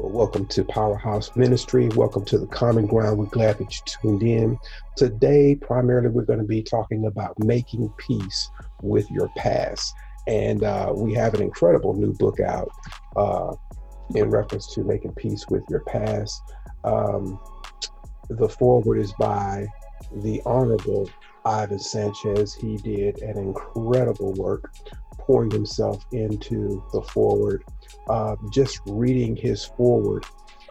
Well, welcome to Powerhouse Ministry. Welcome to the Common Ground. We're glad that you tuned in. Today, primarily, we're going to be talking about making peace with your past. And uh, we have an incredible new book out uh, in reference to making peace with your past. Um, the foreword is by the Honorable Ivan Sanchez. He did an incredible work pouring himself into the foreword. Uh, just reading his foreword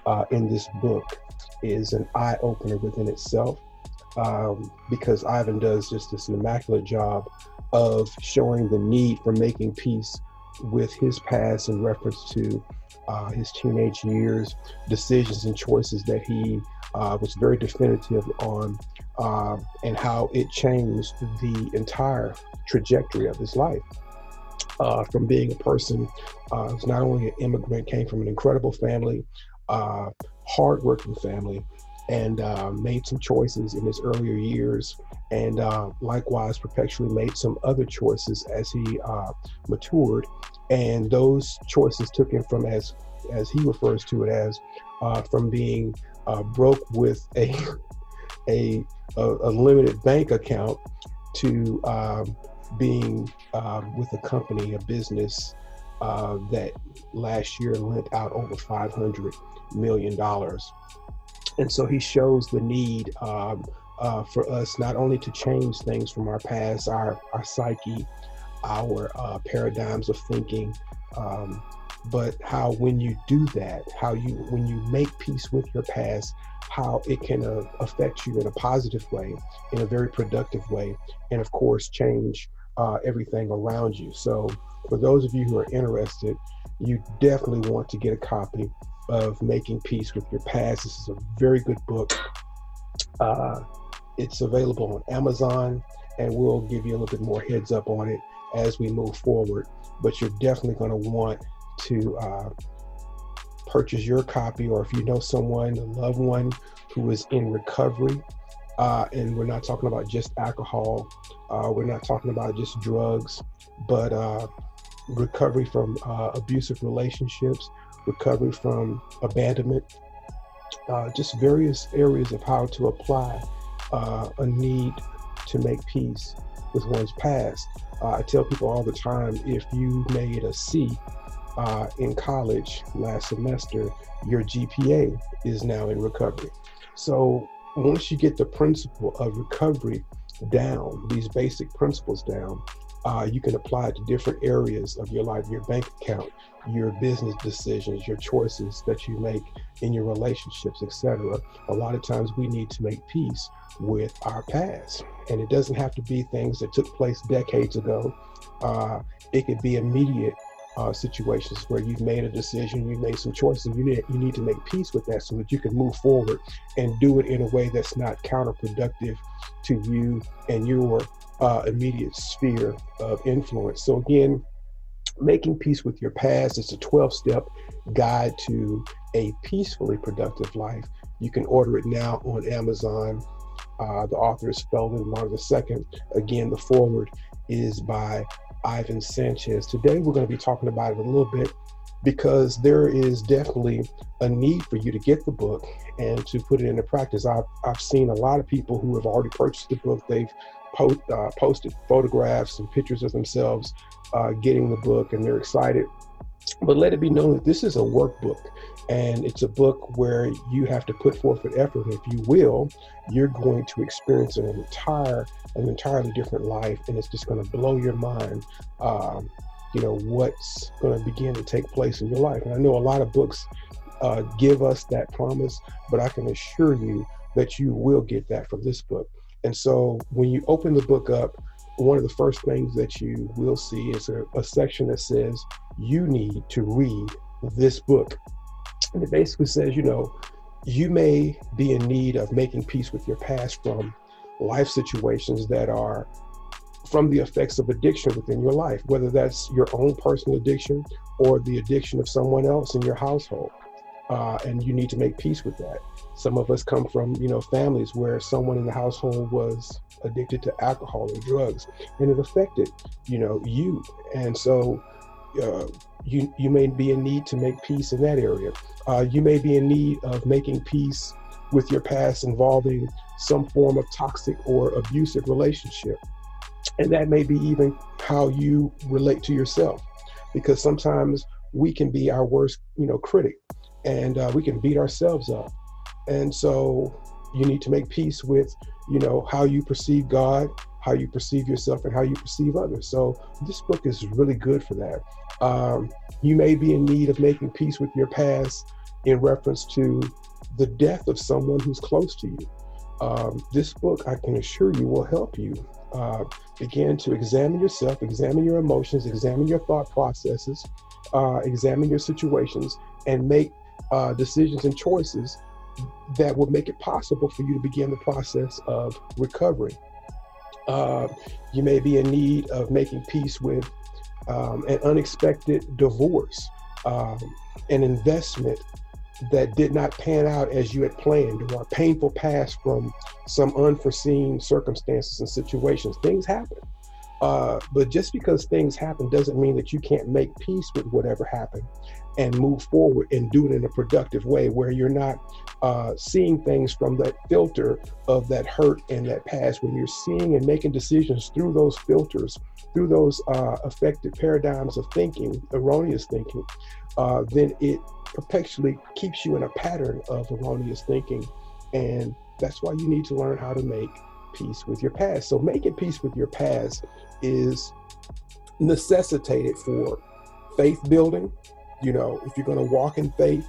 uh, in this book is an eye opener within itself um, because Ivan does just this immaculate job of showing the need for making peace with his past in reference to uh, his teenage years, decisions and choices that he uh, was very definitive on, uh, and how it changed the entire trajectory of his life uh, from being a person uh, who's not only an immigrant, came from an incredible family, uh, hardworking family, and uh, made some choices in his earlier years, and uh, likewise perpetually made some other choices as he uh, matured, and those choices took him from as as he refers to it as uh, from being broke with a, a a, a limited bank account to um, being um, with a company, a business uh, that last year lent out over $500 million. And so he shows the need um, uh, for us not only to change things from our past, our, our psyche, our uh, paradigms of thinking, um, but how when you do that, how you when you make peace with your past, how it can uh, affect you in a positive way, in a very productive way, and of course change uh, everything around you. So, for those of you who are interested, you definitely want to get a copy of Making Peace with Your Past. This is a very good book. Uh, it's available on Amazon, and we'll give you a little bit more heads up on it as we move forward. But you're definitely going to want to uh, purchase your copy, or if you know someone, a loved one who is in recovery uh, and we're not talking about just alcohol. Uh, we're not talking about just drugs, but uh, recovery from uh, abusive relationships, recovery from abandonment, uh, just various areas of how to apply uh, a need to make peace with one's past. I tell people all the time if you made a C in college last semester, your GPA is now in recovery. So once you get the principle of recovery down, these basic principles down, uh, you can apply it to different areas of your life, your bank account, your business decisions, your choices that you make in your relationships, etc. A lot of times we need to make peace with our past. And it doesn't have to be things that took place decades ago. Uh, it could be immediate uh, situations where you've made a decision, you've made some choices, you need you need to make peace with that so that you can move forward and do it in a way that's not counterproductive to you and your uh, immediate sphere of influence. So again, making peace with your past is a 12-step guide to a peacefully productive life. You can order it now on Amazon. Uh, the author is Felden Martin II. Again, the foreword is by Ivan Sanchez. Today, we're going to be talking about it a little bit because there is definitely a need for you to get the book and to put it into practice. I've, I've seen a lot of people who have already purchased the book. They've uh, posted photographs and pictures of themselves uh, getting the book, and they're excited. But let it be known that this is a workbook and it's a book where you have to put forth an effort. If you will, you're going to experience an entire, an entirely different life, and it's just going to blow your mind. Um, you know what's going to begin to take place in your life. And I know a lot of books uh, give us that promise, but I can assure you that you will get that from this book. And so when you open the book up, one of the first things that you will see is a, a section that says you need to read this book and it basically says, you know, you may be in need of making peace with your past from life situations that are from the effects of addiction within your life, whether that's your own personal addiction or the addiction of someone else in your household. Uh, and you need to make peace with that. Some of us come from, you know, families where someone in the household was addicted to alcohol or drugs, and it affected, you know, you. And so uh, you you may be in need to make peace in that area. Uh, you may be in need of making peace with your past involving some form of toxic or abusive relationship, and that may be even how you relate to yourself, because sometimes we can be our worst, you know, critic, and uh, we can beat ourselves up, and so you need to make peace with, you know, how you perceive God, how you perceive yourself and how you perceive others. So this book is really good for that. Um, you may be in need of making peace with your past in reference to the death of someone who's close to you. Um, this book, I can assure you, will help you uh, begin to examine yourself, examine your emotions, examine your thought processes, uh, examine your situations, and make uh, decisions and choices that will make it possible for you to begin the process of recovery. Uh, you may be in need of making peace with um, an unexpected divorce, um, an investment that did not pan out as you had planned, or a painful past from some unforeseen circumstances and situations. Things happen. Uh, but just because things happen doesn't mean that you can't make peace with whatever happened and move forward and do it in a productive way where you're not uh, seeing things from that filter of that hurt and that past. When you're seeing and making decisions through those filters, through those uh, affected paradigms of thinking, erroneous thinking, uh, then it perpetually keeps you in a pattern of erroneous thinking. And that's why you need to learn how to make peace with your past. So making peace with your past is necessitated for faith building. You know, if you're going to walk in faith,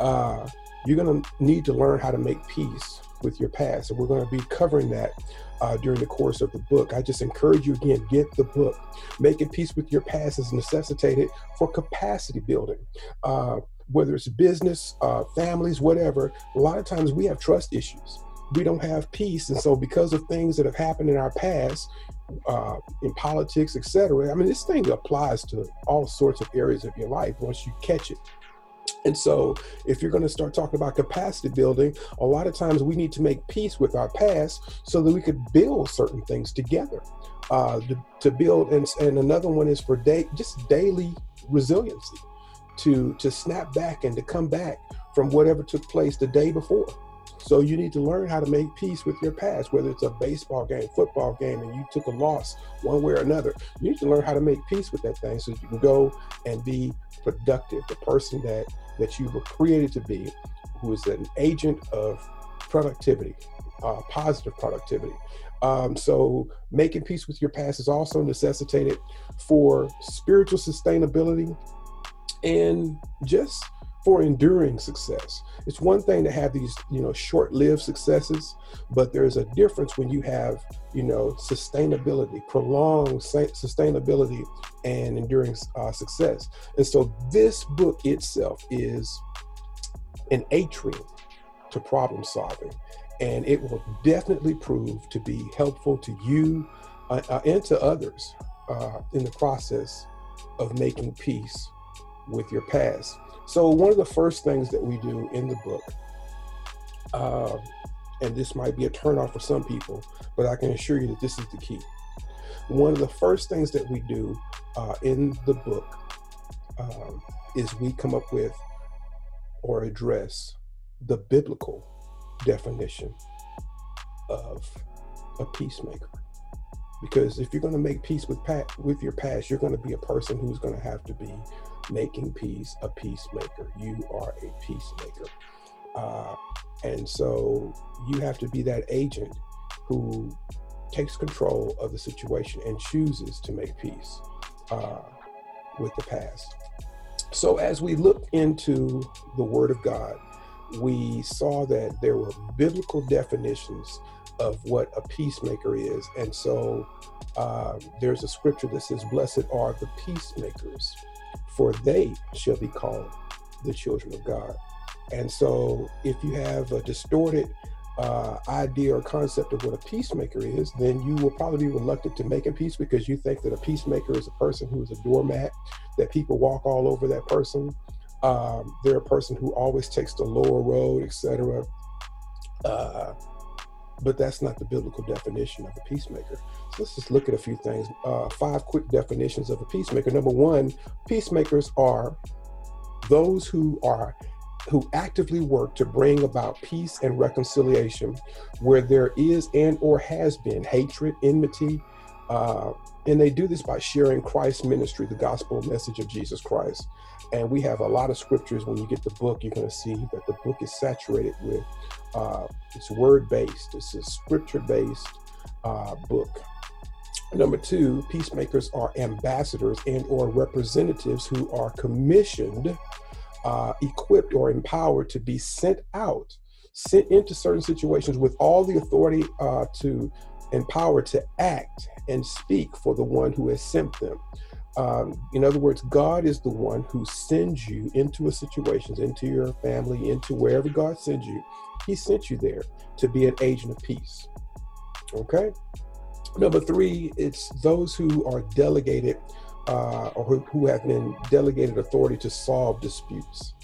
uh, you're going to need to learn how to make peace with your past. And we're going to be covering that uh, during the course of the book. I just encourage you again, get the book. Making peace with your past is necessitated for capacity building. Uh, whether it's business, uh, families, whatever, a lot of times we have trust issues we don't have peace. And so, because of things that have happened in our past, uh, in politics, etc., I mean, this thing applies to all sorts of areas of your life once you catch it. And so, if you're going to start talking about capacity building, a lot of times we need to make peace with our past so that we could build certain things together. Uh, to, to build, and, and another one is for day, just daily resiliency, to to snap back and to come back from whatever took place the day before. So you need to learn how to make peace with your past, whether it's a baseball game, football game, and you took a loss one way or another. You need to learn how to make peace with that thing so you can go and be productive, the person that that you were created to be, who is an agent of productivity, uh, positive productivity. Um, so making peace with your past is also necessitated for spiritual sustainability and just for enduring success. It's one thing to have these, you know, short-lived successes, but there's a difference when you have, you know, sustainability, prolonged sustainability and enduring uh, success. And so this book itself is an atrium to problem solving, and it will definitely prove to be helpful to you uh, uh, and to others uh, in the process of making peace with your past. So, one of the first things that we do in the book, uh, and this might be a turnoff for some people, but I can assure you that this is the key. One of the first things that we do uh, in the book um, is we come up with or address the biblical definition of a peacemaker. Because if you're going to make peace with pat, with your past, you're going to be a person who's going to have to be making peace a peacemaker. You are a peacemaker. Uh, and so you have to be that agent who takes control of the situation and chooses to make peace uh, with the past. So, as we looked into the Word of God, we saw that there were biblical definitions of what a peacemaker is. And so uh, there's a scripture that says, Blessed are the peacemakers, for they shall be called the children of God. And so, if you have a distorted uh, idea or concept of what a peacemaker is, then you will probably be reluctant to make a peace because you think that a peacemaker is a person who is a doormat, that people walk all over that person. Um, they're a person who always takes the lower road, etc. Uh, but that's not the biblical definition of a peacemaker. So let's just look at a few things. Uh, five quick definitions of a peacemaker. Number one, peacemakers are those who are who actively work to bring about peace and reconciliation where there is and or has been hatred, enmity, uh, and they do this by sharing Christ's ministry, the gospel message of Jesus Christ. And we have a lot of scriptures. When you get the book, you're going to see that the book is saturated with uh, it's word based. It's a scripture based uh, book. Number two, peacemakers are ambassadors and or representatives who are commissioned, uh, equipped or empowered to be sent out, sent into certain situations with all the authority uh, to empowered to act and speak for the one who has sent them. Um, in other words, God is the one who sends you into a situation, into your family, into wherever God sends you. He sent you there to be an agent of peace. Okay? Number three, it's those who are delegated uh, or who, who have been delegated authority to solve disputes.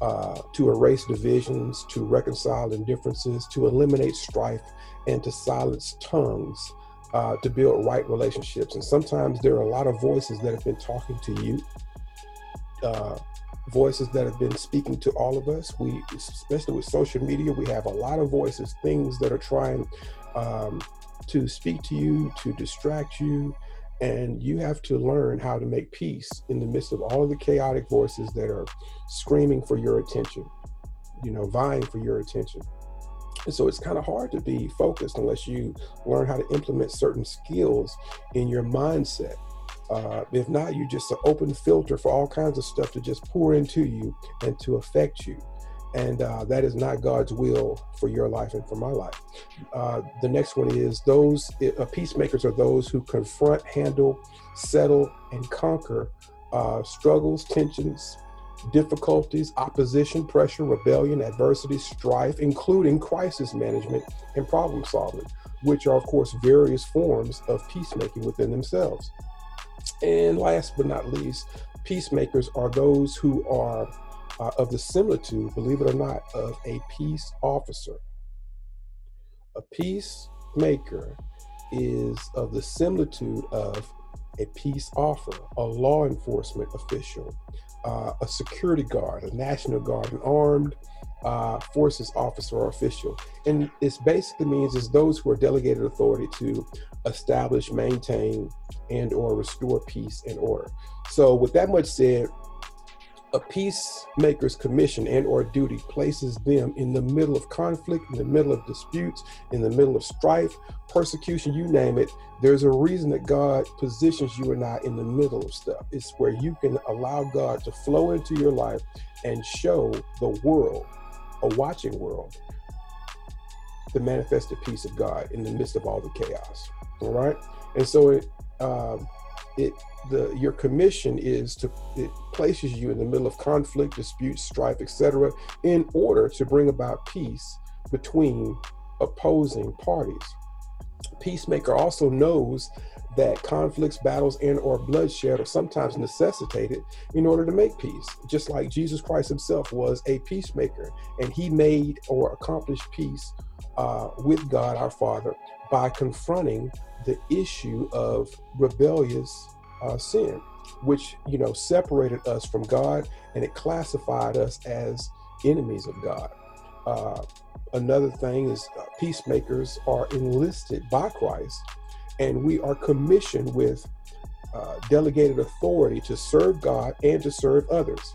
Uh, to erase divisions, to reconcile indifferences, to eliminate strife, and to silence tongues, uh, to build right relationships. And sometimes there are a lot of voices that have been talking to you, uh, voices that have been speaking to all of us. We, especially with social media, we have a lot of voices, things that are trying um, to speak to you, to distract you. And you have to learn how to make peace in the midst of all of the chaotic voices that are screaming for your attention, you know, vying for your attention. And so it's kind of hard to be focused unless you learn how to implement certain skills in your mindset. Uh, if not, you're just an open filter for all kinds of stuff to just pour into you and to affect you. And uh, that is not God's will for your life and for my life. Uh, the next one is those uh, peacemakers are those who confront, handle, settle, and conquer uh, struggles, tensions, difficulties, opposition, pressure, rebellion, adversity, strife, including crisis management and problem solving, which are, of course, various forms of peacemaking within themselves. And last but not least, peacemakers are those who are uh, of the similitude, believe it or not, of a peace officer. A peacemaker is of the similitude of a peace offer, a law enforcement official, uh, a security guard, a National Guard, an armed uh, forces officer or official. And it basically means is those who are delegated authority to establish, maintain, and or restore peace and order. So with that much said, a peacemaker's commission and or duty places them in the middle of conflict in the middle of disputes in the middle of strife persecution you name it. There's a reason that god positions you and i in the middle of stuff. It's where you can allow god to flow into your life and show the world a watching world the manifested peace of god in the midst of all the chaos. All right? And so it um, it the your commission is to it places you in the middle of conflict dispute strife etc in order to bring about peace between opposing parties. Peacemaker also knows that conflicts battles and or bloodshed are sometimes necessitated in order to make peace just like jesus christ himself was a peacemaker and he made or accomplished peace uh, with god our father by confronting the issue of rebellious uh, sin, which you know separated us from God and it classified us as enemies of God. Uh, another thing is uh, peacemakers are enlisted by Christ, and we are commissioned with uh, delegated authority to serve God and to serve others.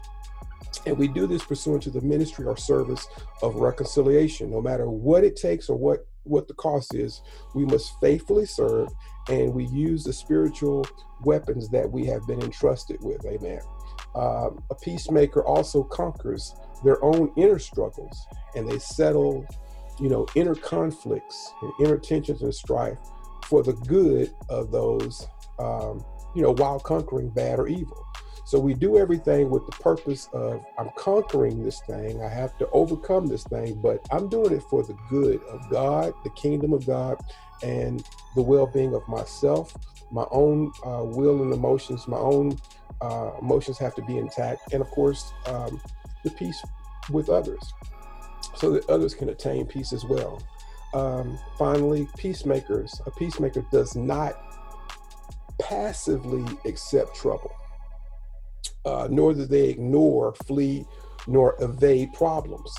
And we do this pursuant to the ministry or service of reconciliation. No matter what it takes or what what the cost is. We must faithfully serve and we use the spiritual weapons that we have been entrusted with. Amen. Um, a peacemaker also conquers their own inner struggles and they settle, you know, inner conflicts and inner tensions and strife for the good of those, um, you know, while conquering bad or evil. So we do everything with the purpose of I'm conquering this thing. I have to overcome this thing, but I'm doing it for the good of God, the kingdom of God, and the well-being of myself. My own uh, will and emotions, my own uh, emotions have to be intact, and of course, um, the peace with others, so that others can attain peace as well. Um, finally, peacemakers. A peacemaker does not passively accept trouble, uh, nor do they ignore, flee, nor evade problems.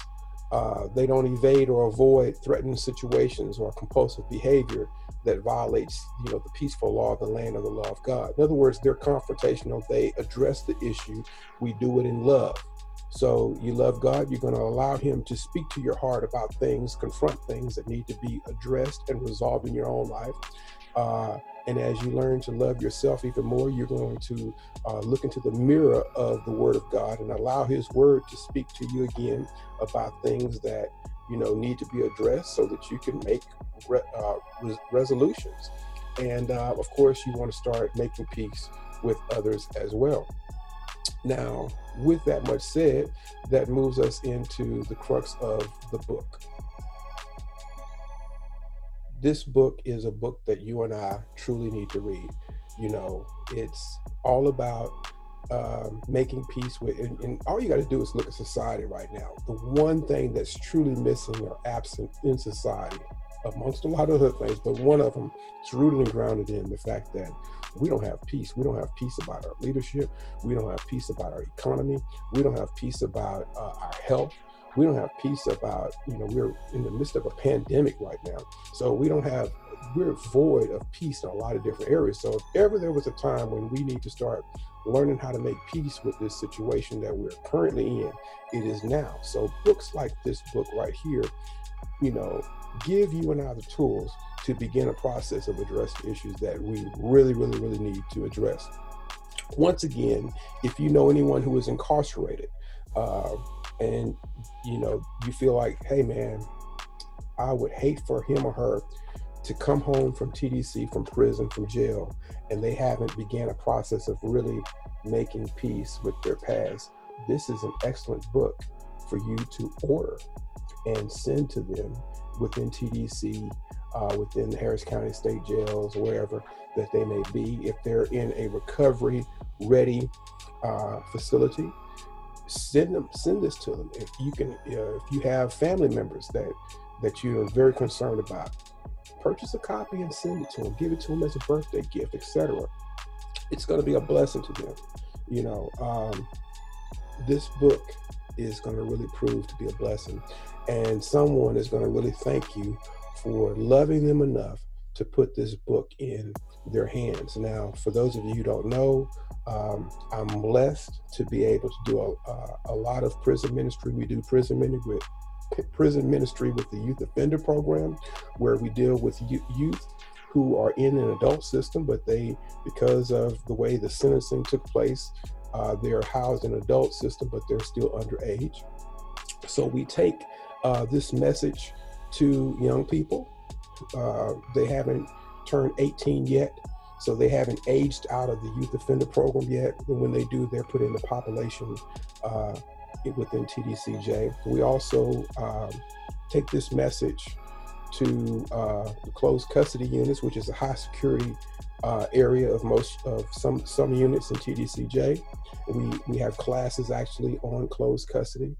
Uh, they don't evade or avoid threatening situations or compulsive behavior that violates, you know, the peaceful law of the land or the law of God. In other words, they're confrontational. They address the issue. We do it in love. So you love God, you're going to allow Him to speak to your heart about things, confront things that need to be addressed and resolved in your own life. Uh, and as you learn to love yourself even more, you're going to uh, look into the mirror of the Word of God and allow His Word to speak to you again about things that you know need to be addressed, so that you can make re- uh, res- resolutions. And uh, of course, you want to start making peace with others as well. Now, with that much said, that moves us into the crux of the book. This book is a book that you and I truly need to read. You know, it's all about um, making peace with, and, and all you got to do is look at society right now. The one thing that's truly missing or absent in society, amongst a lot of other things, but one of them is rooted and grounded in the fact that we don't have peace. We don't have peace about our leadership. We don't have peace about our economy. We don't have peace about uh, our health. We don't have peace about, you know, we're in the midst of a pandemic right now. So we don't have, we're void of peace in a lot of different areas. So if ever there was a time when we need to start learning how to make peace with this situation that we're currently in, it is now. So books like this book right here, you know, give you and I the tools to begin a process of addressing issues that we really, really, really need to address. Once again, if you know anyone who is incarcerated, uh, and you know you feel like, hey man, I would hate for him or her to come home from TDC, from prison, from jail, and they haven't began a process of really making peace with their past. This is an excellent book for you to order and send to them within TDC, uh, within the Harris County State Jails, wherever that they may be. If they're in a recovery ready uh, facility, send them send this to them. If you can, uh, if you have family members that that you are very concerned about, purchase a copy and send it to them. Give it to them as a birthday gift, etc. It's going to be a blessing to them. You know, um, this book is going to really prove to be a blessing. And someone is going to really thank you for loving them enough to put this book in their hands. Now, for those of you who don't know, um, I'm blessed to be able to do a, a, a, lot of prison ministry. We do prison ministry with prison ministry with the youth offender program, where we deal with youth who are in an adult system, but they, because of the way the sentencing took place, uh, they're housed in an adult system, but they're still underage. So we take uh, this message to young people. Uh, they haven't turned 18 yet, so they haven't aged out of the youth offender program yet. And when they do, they're put in the population uh, within TDCJ. We also um, take this message to uh, closed custody units, which is a high security uh, area of most of some some units in TDCJ. We we have classes actually on closed custody.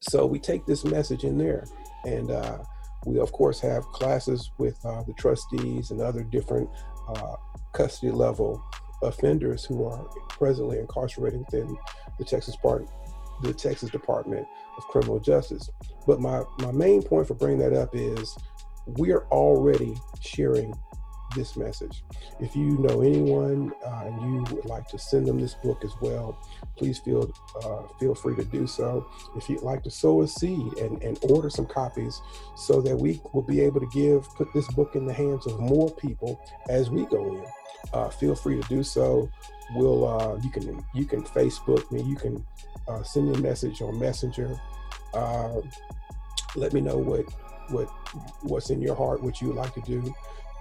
So we take this message in there, and uh, we of course have classes with uh, the trustees and other different uh, custody level offenders who are presently incarcerated within the Texas part, the Texas Department of Criminal Justice. But my my main point for bringing that up is we are already sharing this message. If you know anyone uh, and you would like to send them this book as well, please feel uh, feel free to do so. If you'd like to sow a seed and, and order some copies so that we will be able to give, put this book in the hands of more people as we go in, uh, feel free to do so. We'll uh, you can you can Facebook me, you can uh, send me a message on Messenger. Uh, let me know what what what's in your heart, what you would like to do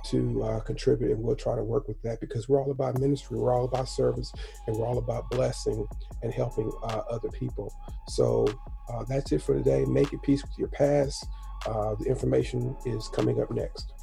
to uh, contribute, and we'll try to work with that because we're all about ministry, we're all about service, and we're all about blessing and helping uh, other people. So uh, that's it for today. Make it peace with your past. Uh, the information is coming up next.